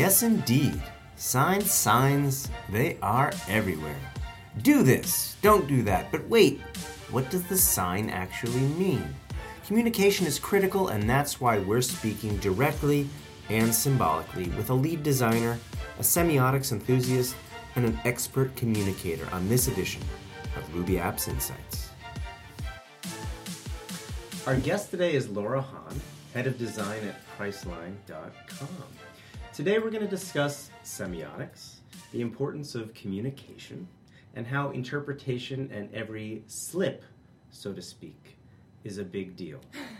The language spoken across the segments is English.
Yes, indeed. Signs, signs, they are everywhere. Do this, don't do that, but wait, what does the sign actually mean? Communication is critical, and that's why we're speaking directly and symbolically with a lead designer, a semiotics enthusiast, and an expert communicator on this edition of Ruby Apps Insights. Our guest today is Laura Hahn, head of design at Priceline.com. Today we're going to discuss semiotics, the importance of communication, and how interpretation and every slip, so to speak, is a big deal.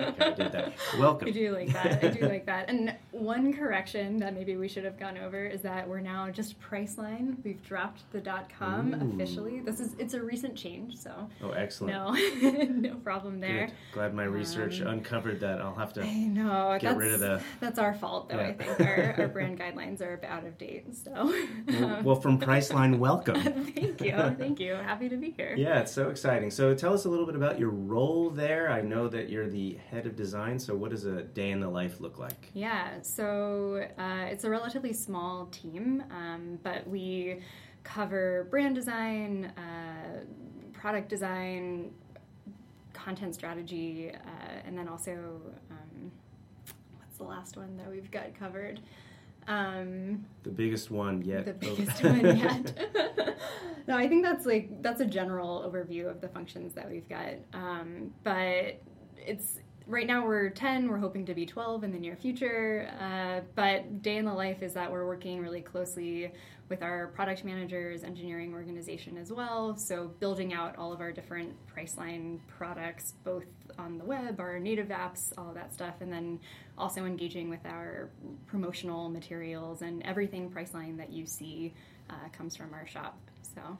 Okay, I did that. Welcome. I do like that. I do like that. And one correction that maybe we should have gone over is that we're now just Priceline. We've dropped the dot .com Ooh. officially. This is it's a recent change, so Oh, excellent. no, no problem there. Good. Glad my research Um, uncovered that. I'll have to. I know Get that's rid of the- that's our fault though. Yeah. I think our, our brand guidelines are out of date. So Well, well, from Priceline, welcome. thank you, thank you. Happy to be here. Yeah, it's so exciting. So tell us a little bit about your role there. I know that you're the head of design, so what does a day in the life look like? Yeah, so uh, it's a relatively small team, um, but we cover brand design, uh, product design, content strategy, uh, and then also um, what's the last one that we've got covered? Um, The biggest one yet. the biggest one yet. no, I think that's like that's a general overview of the functions that we've got. Um, but it's right now we're 10 we're hoping to be 12 in the near future uh, but day in the life is that we're working really closely with our product managers engineering organization as well. So building out all of our different priceline products both on the web our native apps all of that stuff and then also engaging with our promotional materials and everything priceline that you see uh, comes from our shop. So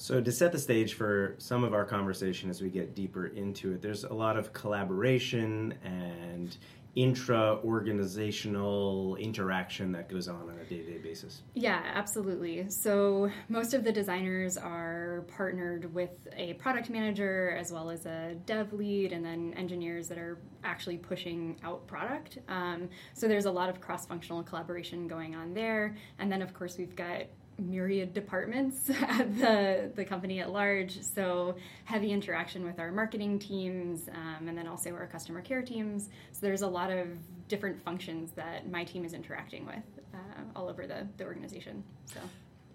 So, to set the stage for some of our conversation as we get deeper into it, there's a lot of collaboration and intra organizational interaction that goes on on a day to day basis. Yeah, absolutely. So most of the designers are partnered with a product manager as well as a dev lead, and then engineers that are actually pushing out product. Um, so there's a lot of cross functional collaboration going on there. And then, of course, we've got myriad departments at the, the company at large. So heavy interaction with our marketing teams um, and then also our customer care teams. So there's a lot of different functions that my team is interacting with uh, all over the, the organization. So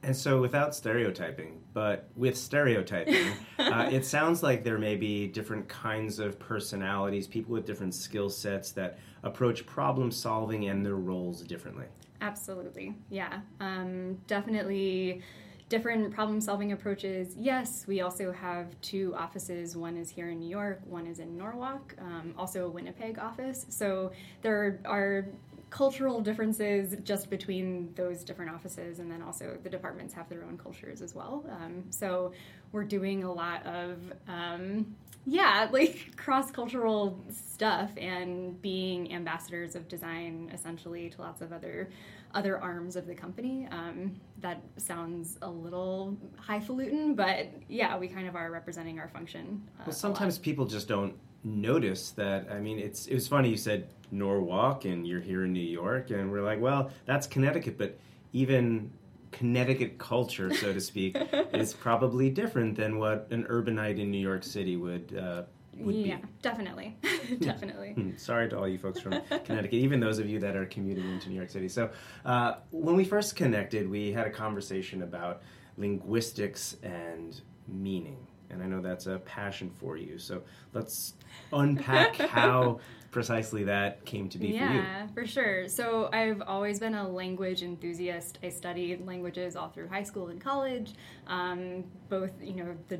And so, without stereotyping, but with stereotyping, uh, it sounds like there may be different kinds of personalities, people with different skill sets that approach problem solving and their roles differently. Absolutely, yeah. Um, definitely different problem solving approaches. Yes, we also have two offices. One is here in New York, one is in Norwalk, um, also a Winnipeg office. So there are cultural differences just between those different offices, and then also the departments have their own cultures as well. Um, so we're doing a lot of. Um, yeah, like cross cultural stuff and being ambassadors of design essentially to lots of other other arms of the company. Um, that sounds a little highfalutin, but yeah, we kind of are representing our function. Uh, Well, sometimes people just don't notice that. I mean, it's it was funny you said Norwalk and you're here in New York, and we're like, well, that's Connecticut, but even Connecticut culture, so to speak, is probably different than what an urbanite in New York City would uh, would yeah, be. definitely, definitely. Hmm, Sorry to all you folks from Connecticut, even those of you that are commuting into New York City. So, uh, when we first connected, we had a conversation about linguistics and meaning. And I know that's a passion for you. So, let's unpack how precisely that came to be for you. Yeah, for sure. So I've always been a language enthusiast. I studied languages all through high school and college, um, both you know the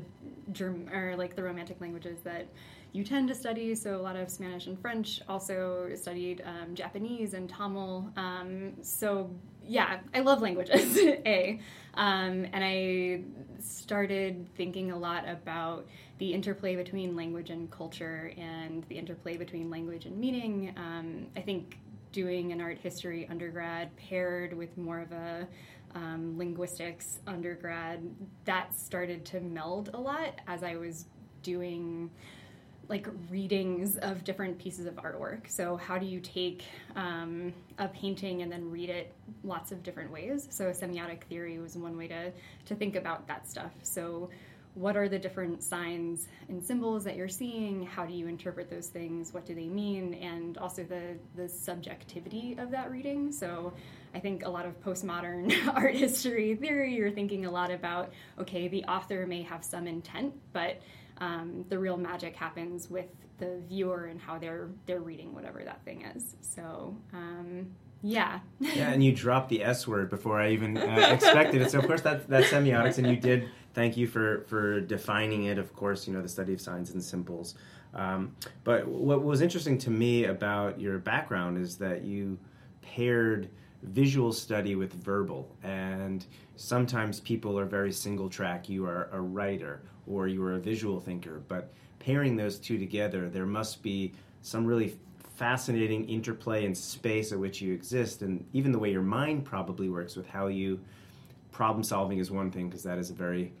Germ or like the Romantic languages that you tend to study. So a lot of Spanish and French. Also studied um, Japanese and Tamil. Um, so yeah, I love languages. a um, and I started thinking a lot about the interplay between language and culture and the interplay between language and meaning. Um, I think doing an art history undergrad paired with more of a um, linguistics undergrad, that started to meld a lot as I was doing like readings of different pieces of artwork. So, how do you take um, a painting and then read it lots of different ways? So, semiotic theory was one way to, to think about that stuff. So, what are the different signs and symbols that you're seeing? How do you interpret those things? What do they mean? And also the, the subjectivity of that reading. So, I think a lot of postmodern art history theory, you're thinking a lot about okay, the author may have some intent, but um, the real magic happens with the viewer and how they're they're reading whatever that thing is. So um, yeah. yeah, and you dropped the S word before I even uh, expected it. So of course that that's semiotics, and you did. Thank you for for defining it. Of course, you know the study of signs and symbols. Um, but what was interesting to me about your background is that you paired visual study with verbal, and sometimes people are very single track. You are a writer or you are a visual thinker, but pairing those two together, there must be some really fascinating interplay in space at which you exist, and even the way your mind probably works with how you problem solving is one thing because that is a very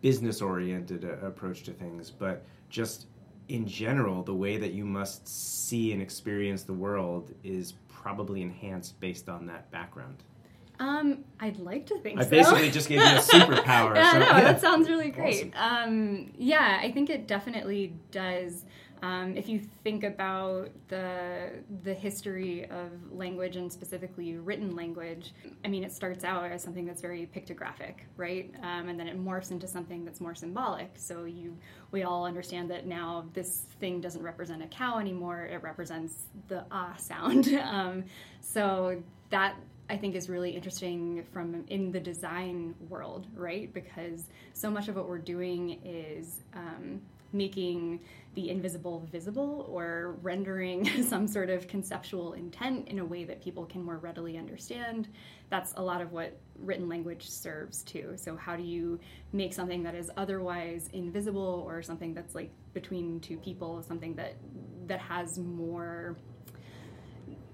business oriented uh, approach to things, but just in general, the way that you must see and experience the world is probably enhanced based on that background. Um, I'd like to think so. I so. basically just gave you a superpower. yeah, so, no, yeah. that sounds really great. Awesome. Um, yeah, I think it definitely does. Um, if you think about the the history of language and specifically written language, I mean, it starts out as something that's very pictographic, right? Um, and then it morphs into something that's more symbolic. So you, we all understand that now this thing doesn't represent a cow anymore; it represents the ah sound. um, so that I think is really interesting from in the design world, right? Because so much of what we're doing is um, making the invisible visible or rendering some sort of conceptual intent in a way that people can more readily understand. That's a lot of what written language serves too. So, how do you make something that is otherwise invisible or something that's like between two people, something that that has more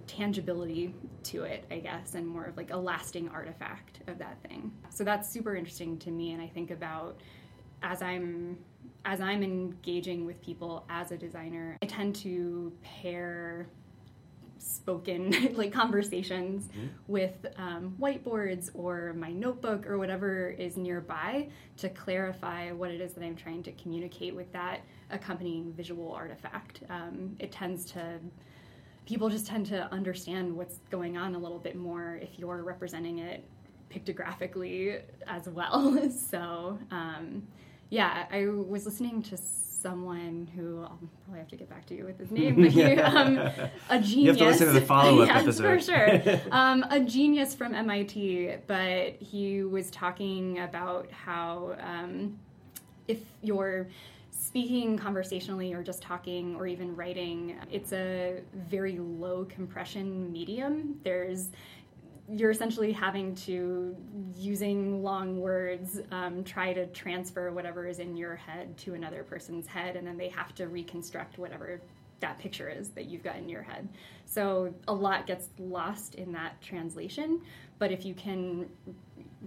tangibility to it, I guess, and more of like a lasting artifact of that thing. So that's super interesting to me and I think about as I'm as I'm engaging with people as a designer, I tend to pair spoken like conversations mm-hmm. with um, whiteboards or my notebook or whatever is nearby to clarify what it is that I'm trying to communicate with that accompanying visual artifact. Um, it tends to people just tend to understand what's going on a little bit more if you're representing it pictographically as well. so, um, yeah, I was listening to someone who I'll probably have to get back to you with his name, but he, um, a genius. You have to listen to the follow up yes, episode. for sure. Um, a genius from MIT, but he was talking about how um, if you're speaking conversationally or just talking or even writing, it's a very low compression medium. There's you're essentially having to using long words um, try to transfer whatever is in your head to another person's head and then they have to reconstruct whatever that picture is that you've got in your head so a lot gets lost in that translation but if you can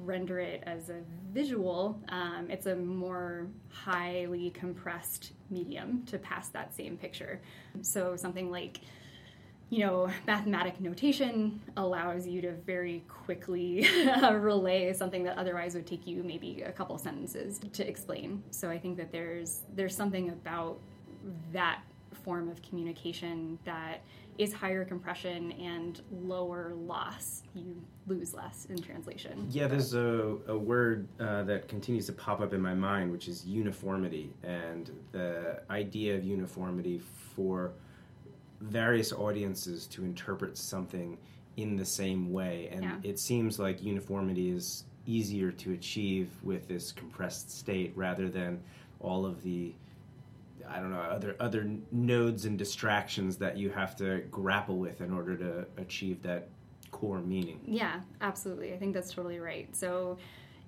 render it as a visual, um, it's a more highly compressed medium to pass that same picture. So something like you know, mathematic notation allows you to very quickly relay something that otherwise would take you maybe a couple sentences to explain. So I think that there's there's something about that form of communication that is higher compression and lower loss. You lose less in translation. Yeah, there's a, a word uh, that continues to pop up in my mind, which is uniformity, and the idea of uniformity for various audiences to interpret something in the same way. And Yeah. it seems like uniformity is easier to achieve with this compressed state rather than all of the I don't know other other nodes and distractions that you have to grapple with in order to achieve that core meaning. Yeah, absolutely. I think that's totally right. So,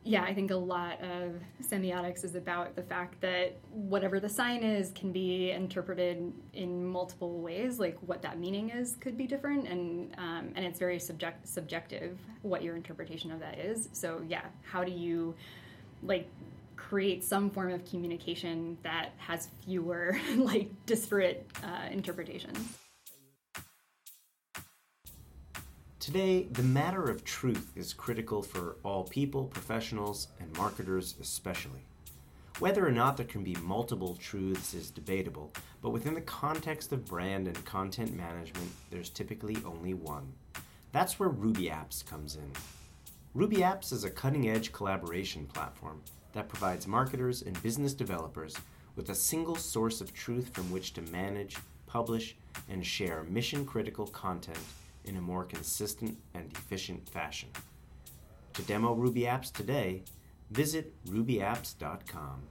yeah, I think a lot of semiotics is about the fact that whatever the sign is can be interpreted in multiple ways. Like what that meaning is could be different, and um, and it's very subject subjective what your interpretation of that is. So yeah, how do you like create some form of communication that has fewer like disparate uh, interpretations. Today, the matter of truth is critical for all people, professionals, and marketers especially. Whether or not there can be multiple truths is debatable, but within the context of brand and content management, there's typically only one. That's where Ruby Apps comes in. Ruby Apps is a cutting edge collaboration platform that provides marketers and business developers with a single source of truth from which to manage, publish, and share mission critical content in a more consistent and efficient fashion. To demo Ruby Apps today, visit rubyapps.com.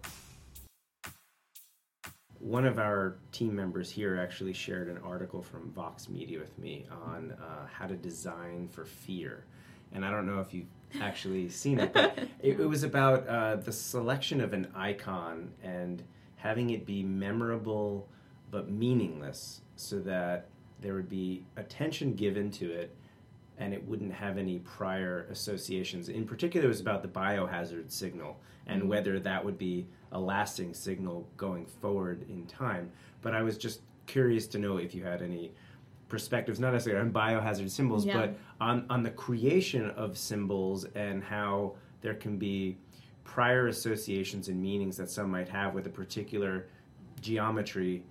One of our team members here actually shared an article from Vox Media with me on uh, how to design for fear. And I don't know if you've actually seen it, but it, it was about uh, the selection of an icon and having it be memorable but meaningless so that there would be attention given to it and it wouldn't have any prior associations. In particular, it was about the biohazard signal and mm-hmm. whether that would be a lasting signal going forward in time. But I was just curious to know if you had any perspectives, not necessarily on biohazard symbols, yeah. but on, on the creation of symbols and how there can be prior associations and meanings that some might have with a particular geometry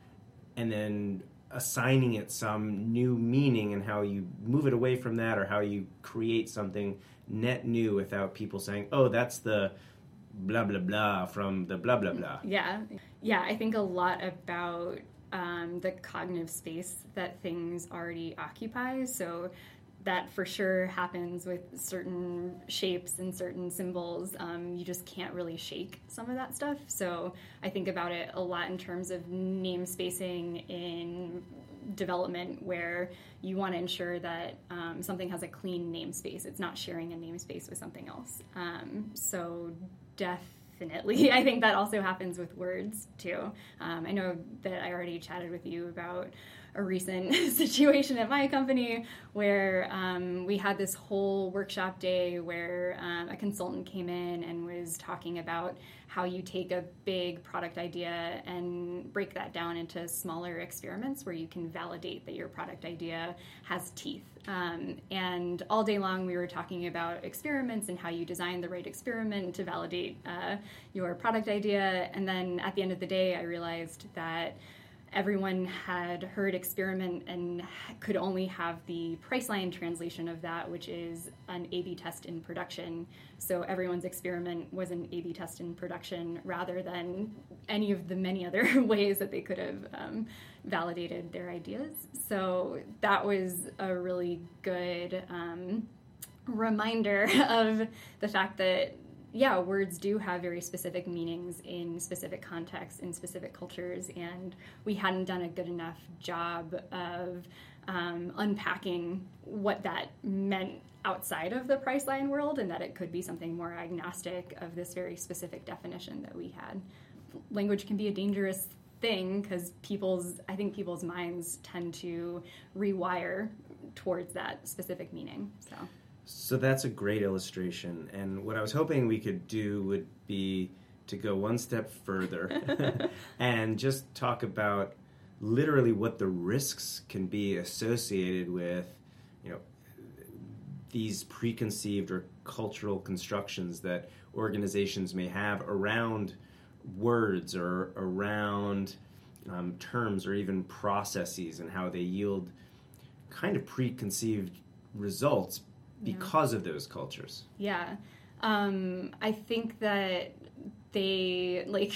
and then assigning it some new meaning and how you move it away from that or how you create something net new without people saying, oh, that's the blah, blah, blah from the blah, blah, blah. Yeah. Yeah. I think a lot about um, the cognitive space that things already occupy. So that for sure happens with certain shapes and certain symbols. Um, you just can't really shake some of that stuff. So I think about it a lot in terms of name spacing in development where you want to ensure that um, something has a clean namespace. It's not sharing a namespace with something else. Um, so definitely, I think that also happens with words too. Um, I know that I already chatted with you about a recent situation at my company where um, we had this whole workshop day where um, a consultant came in and was talking about how you take a big product idea and break that down into smaller experiments where you can validate that your product idea has teeth. Um, and all day long, we were talking about experiments and how you design the right experiment to validate uh, your product idea. And then at the end of the day, I realized that everyone had heard experiment and could only have the Priceline translation of that, which is an A B test in production. So everyone's experiment was an A B test in production rather than any of the many other ways that they could have um, validated their ideas. So that was a really good um, reminder of the fact that yeah, words do have very specific meanings in specific contexts, in specific cultures, and we hadn't done a good enough job of um, unpacking what that meant outside of the Priceline world and that it could be something more agnostic of this very specific definition that we had. Language can be a dangerous thing because people's, I think people's minds tend to rewire towards that specific meaning. So. So that's a great illustration. And what I was hoping we could do would be to go one step further and just talk about literally what the risks can be associated with, you know, these preconceived or cultural constructions that organizations may have around words or around um, terms or even processes and how they yield kind of preconceived results because yeah. of those cultures. Yeah. Um, I think that they, like,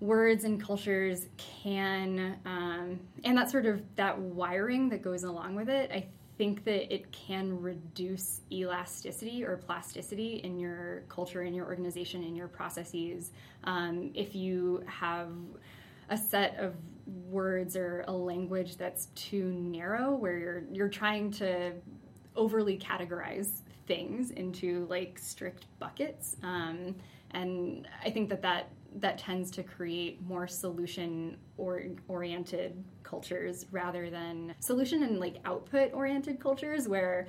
words and cultures can, um, and that sort of that wiring that goes along with it, I think that it can reduce elasticity or plasticity in your culture, in your organization, in your processes. Um, if you have a set of words or a language that's too narrow, where you're you're trying to overly categorize things into like strict buckets. Um, and I think that that that tends to create more solution or oriented cultures rather than solution and like output oriented cultures where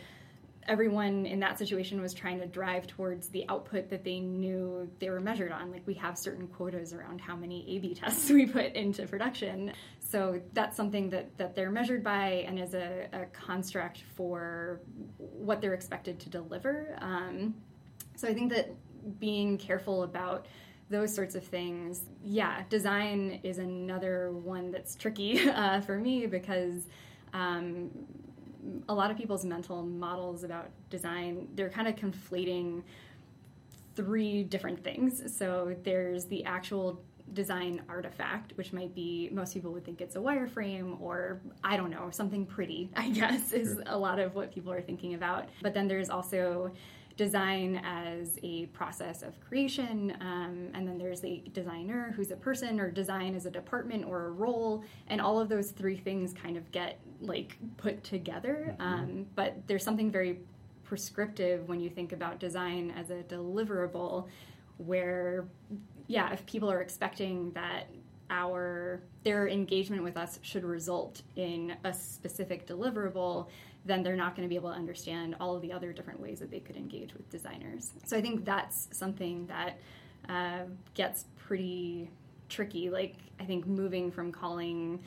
everyone in that situation was trying to drive towards the output that they knew they were measured on. Like we have certain quotas around how many A B tests we put into production. So that's something that, that they're measured by and is a, a construct for what they're expected to deliver. Um, so I think that being careful about those sorts of things, yeah, design is another one that's tricky uh, for me because. Um, a lot of people's mental models about design, they're kind of conflating three different things. So there's the actual design artifact, which might be most people would think it's a wireframe or I don't know, something pretty, I guess, is a lot of what people are thinking about. But then there's also design as a process of creation, um, and then there's the designer who's a person, or design as a department or a role, and all of those three things kind of get like put together. Mm-hmm. Um, but there's something very prescriptive when you think about design as a deliverable, where yeah, if people are expecting that our their engagement with us should result in a specific deliverable then they're not going to be able to understand all of the other different ways that they could engage with designers. So I think that's something that uh, gets pretty tricky. Like, I think moving from calling,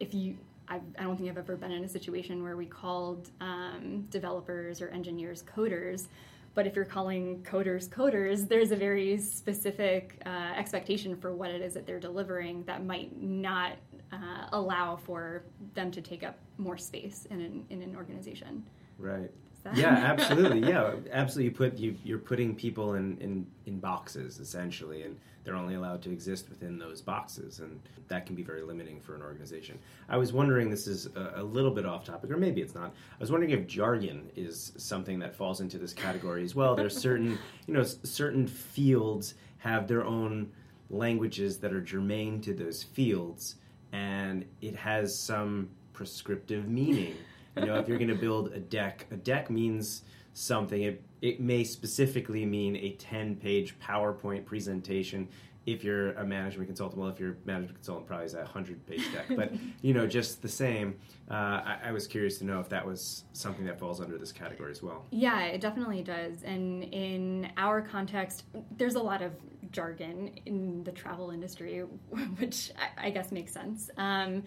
if you, I've, I do not think I've ever been in a situation where we called um, developers or engineers coders. But if you're calling coders coders, there's a very specific uh, expectation for what it is that they're delivering that might not uh, allow for them to take up more space in an, in an organization. Right. Yeah, absolutely. Yeah, absolutely. You put you, you're putting people in, in in boxes essentially, and they're only allowed to exist within those boxes, and that can be very limiting for an organization. I was wondering, this is a, a little bit off topic, or maybe it's not. I was wondering if jargon is something that falls into this category as well. There's certain you know certain fields have their own languages that are germane to those fields and it has some prescriptive meaning. You know, if you're going to build a deck, a deck means something. It, it may specifically mean a 10 page PowerPoint presentation if you're a management consultant, well, if you're a management consultant, probably is a hundred page deck. But you know, just the same, uh, I, I, was curious to know if that was something that falls under this category as well. Yeah, it definitely does. And in our context, there's a lot of jargon in the travel industry, which I, I guess makes sense. Um,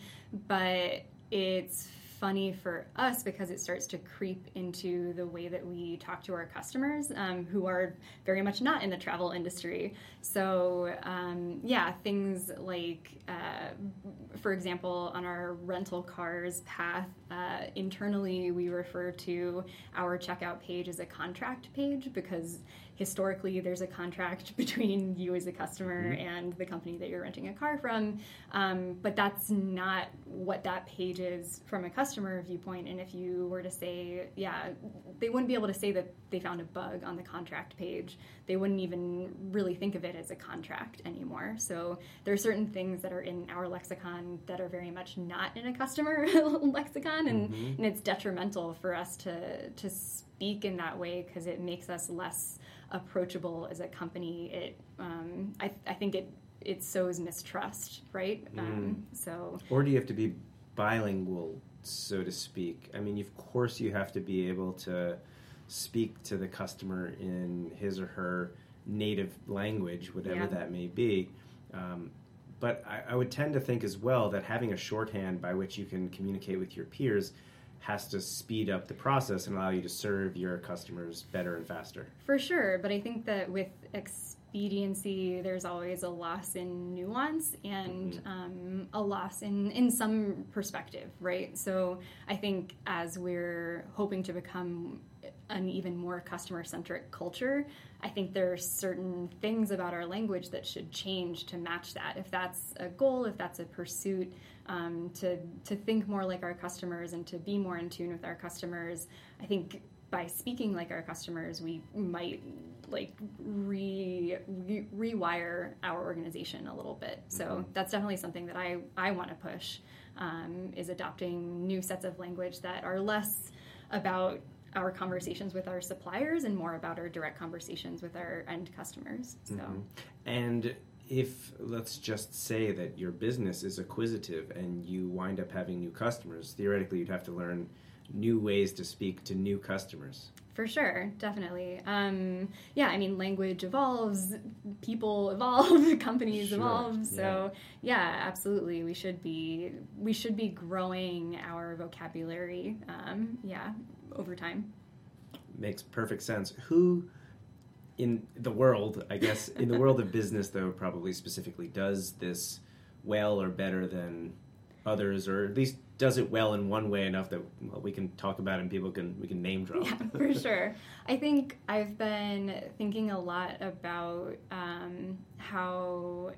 but it's funny for us because it starts to creep into the way that we talk to our customers um, who are very much not in the travel industry. So, um, yeah, things like, uh, for example, on our rental cars path, uh, internally we refer to our checkout page as a contract page because historically there's a contract between you as a customer mm-hmm. and the company that you're renting a car from. Um, but that's not what that page is from a customer viewpoint. And if you were to say, yeah, they wouldn't be able to say that they found a bug on the contract page. They wouldn't even really think of it as a contract anymore. So there are certain things that are in our lexicon that are very much not in a customer lexicon, and, mm-hmm. and it's detrimental for us to to speak in that way because it makes us less approachable as a company, it um, I, I think it it sows mistrust, right? Mm. Um, so or do you have to be bilingual, so to speak? I mean, of course, you have to be able to speak to the customer in his or her native language, whatever yeah. that may be. Um, but I, I, would tend to think as well that having a shorthand by which you can communicate with your peers has to speed up the process and allow you to serve your customers better and faster. For sure, but I think that with expediency, there's always a loss in nuance and mm-hmm. um, a loss in, in some perspective, right? So I think as we're hoping to become an even more customer centric culture, I think there are certain things about our language that should change to match that. If that's a goal, if that's a pursuit, um, to to think more like our customers and to be more in tune with our customers. I think by speaking like our customers, we might like re, re rewire our organization a little bit. So mm-hmm. that's definitely something that I I want to push um, is adopting new sets of language that are less about our conversations with our suppliers and more about our direct conversations with our end customers. So mm-hmm. and if let's just say that your business is acquisitive and you wind up having new customers, theoretically you'd have to learn new ways to speak to new customers. for sure, definitely. Um, yeah, I mean, language evolves, people evolve, companies Sure, evolve. So yeah. absolutely, we should be we should be growing our vocabulary. Um, yeah, over time. Makes perfect sense. Who in the world, I guess, in the world of business, though, probably specifically, does this well or better than others, or at least does it well in one way enough that well, we can talk about it and people can we can name drop. Yeah, for sure. I think I've been thinking a lot about um, how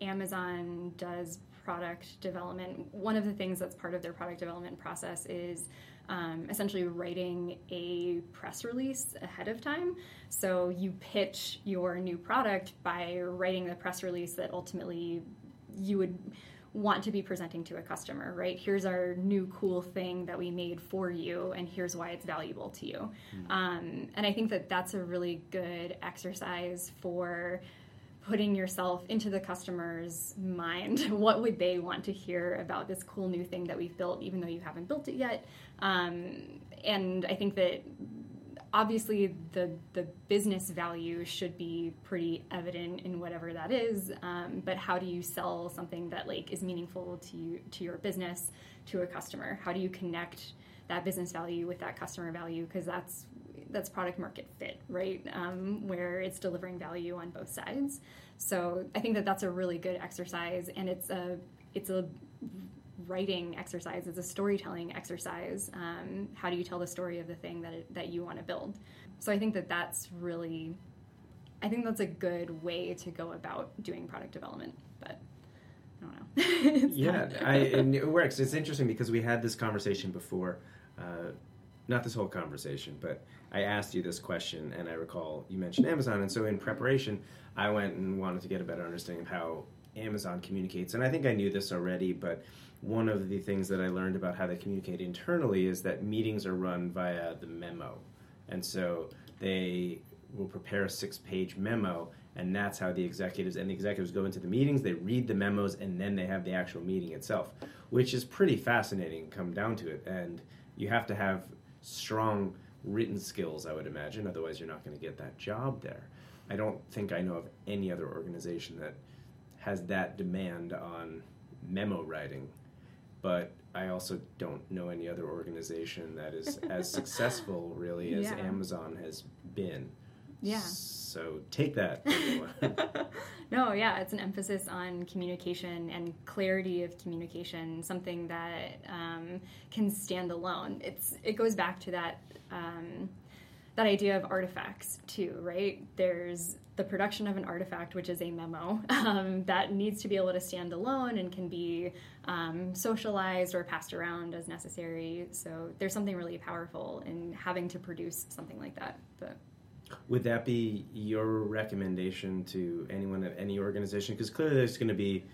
Amazon does product development. One of the things that's part of their product development process is um, essentially writing a press release ahead of time. So you pitch your new product by writing the press release that ultimately you would want to be presenting to a customer, right? Here's our new cool thing that we made for you, and here's why it's valuable to you. Um, and I think that that's a really good exercise for putting yourself into the customer's mind. What would they want to hear about this cool new thing that we've built, even though you haven't built it yet? Um, and I think that obviously the the business value should be pretty evident in whatever that is um, but how do you sell something that like is meaningful to you to your business to a customer how do you connect that business value with that customer value because that's that's product market fit right? Um, where it's delivering value on both sides. So i think that that's a really good exercise and it's a it's a writing exercise it's a storytelling exercise. Um, how do you tell the story of the thing that, it, that you want to build? So i think that that's really i think that's a good way to go about doing product development but i don't know. Yeah, I, and it works. It's interesting because we had this conversation before. Uh, not this whole conversation, but I asked you this question, and I recall you mentioned Amazon. And so, in preparation, I went and wanted to get a better understanding of how Amazon communicates. And I think I knew this already, but one of the things that I learned about how they communicate internally is that meetings are run via the memo. And so, they will prepare a six page memo and that's how the executives and the executives go into the meetings they read the memos and then they have the actual meeting itself which is pretty fascinating come down to it and you have to have strong written skills i would imagine otherwise you're not going to get that job there i don't think i know of any other organization that has that demand on memo writing but i also don't know any other organization that is as successful really as Yeah. amazon has been Yeah. so take that no, yeah, it's an emphasis on communication and clarity of communication, something that um, can stand alone. It's it goes back to that um, that idea of artifacts too, right? There's the production of an artifact, which is a memo, um, that needs to be able to stand alone and can be um, socialized or passed around as necessary. So there's something really powerful in having to produce something like that. But Would that be your recommendation to anyone at any organization? Because clearly there's going to be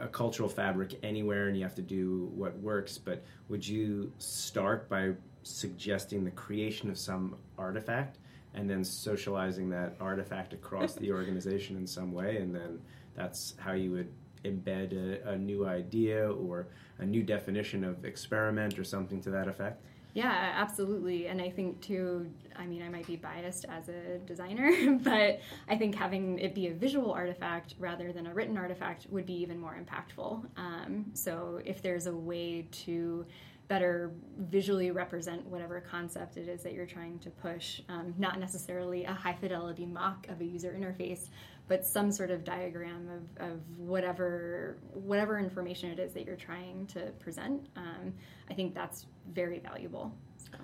a cultural fabric anywhere and you have to do what works, but would you start by suggesting the creation of some artifact and then socializing that artifact across the organization in some way and then that's how you would embed a, a new idea or a new definition of experiment or something to that effect? Yeah, absolutely. And I think too, I mean, I might be biased as a designer, but I think having it be a visual artifact rather than a written artifact would be even more impactful. Um, so if there's a way to better visually represent whatever concept it is that you're trying to push, um, not necessarily a high fidelity mock of a user interface, but some sort of diagram of, of whatever whatever information it is that you're trying to present. Um, I think that's very valuable. So.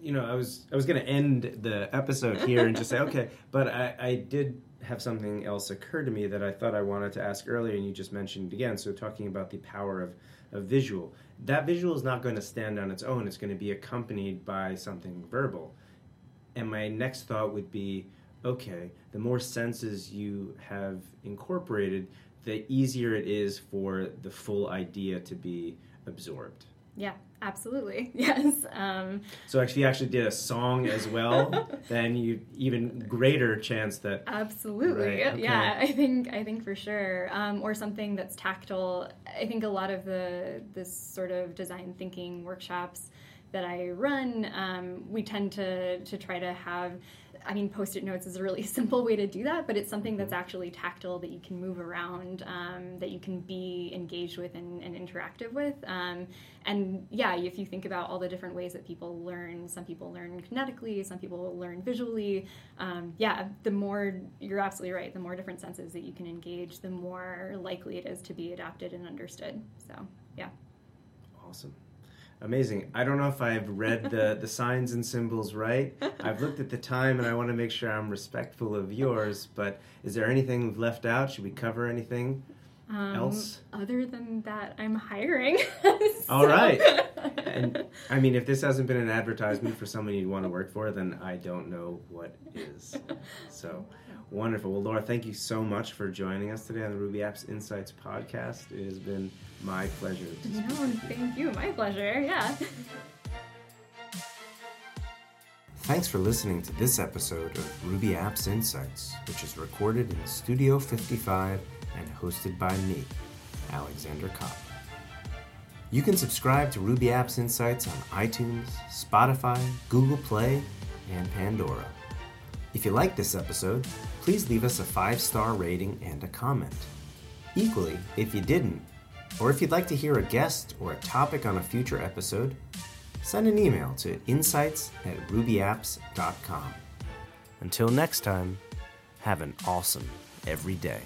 you know, I was I was going to end the episode here and just say okay, but I, I did have something else occur to me that I thought I wanted to ask earlier, and you just mentioned again. So talking about the power of a visual, that visual is not going to stand on its own. It's going to be accompanied by something verbal. And my next thought would be, okay, the more senses you have incorporated, the easier it is for the full idea to be absorbed. Yeah, absolutely. Yes. Um, So if you actually did a song as well, then you even greater chance that absolutely. Right, okay. Yeah, I think I think for sure. Um, or something that's tactile. I think a lot of the this sort of design thinking workshops that I run, um, we tend to to try to have I mean, post-it notes is a really simple way to do that, but it's something that's actually tactile that you can move around, um, that you can be engaged with and, and interactive with. Um, and yeah, if you think about all the different ways that people learn, some people learn kinetically, some people learn visually. Um, yeah, the more you're absolutely right, the more different senses that you can engage, the more likely it is to be adapted and understood. So yeah. Awesome. Amazing. I don't know if I've read the, the signs and symbols right. I've looked at the time and I want to make sure I'm respectful of yours, but is there anything we've left out? Should we cover anything um, else? Other than that, I'm hiring. so. All right. And I mean, if this hasn't been an advertisement for someone you'd want to work for, then I don't know what is. So wonderful. Well, Laura, thank you so much for joining us today on the Ruby Apps Insights podcast. It has been my pleasure. no, thank you. My pleasure. Yeah. Thanks for listening to this episode of Ruby Apps Insights, which is recorded in Studio 55 and hosted by me, Alexander Kopp. You can subscribe to Ruby Apps Insights on iTunes, Spotify, Google Play, and Pandora. If you like this episode, please leave us a five star rating and a comment. Equally, if you didn't, or if you'd like to hear a guest or a topic on a future episode, send an email to insights at rubyapps.com. Until next time, have an awesome every day.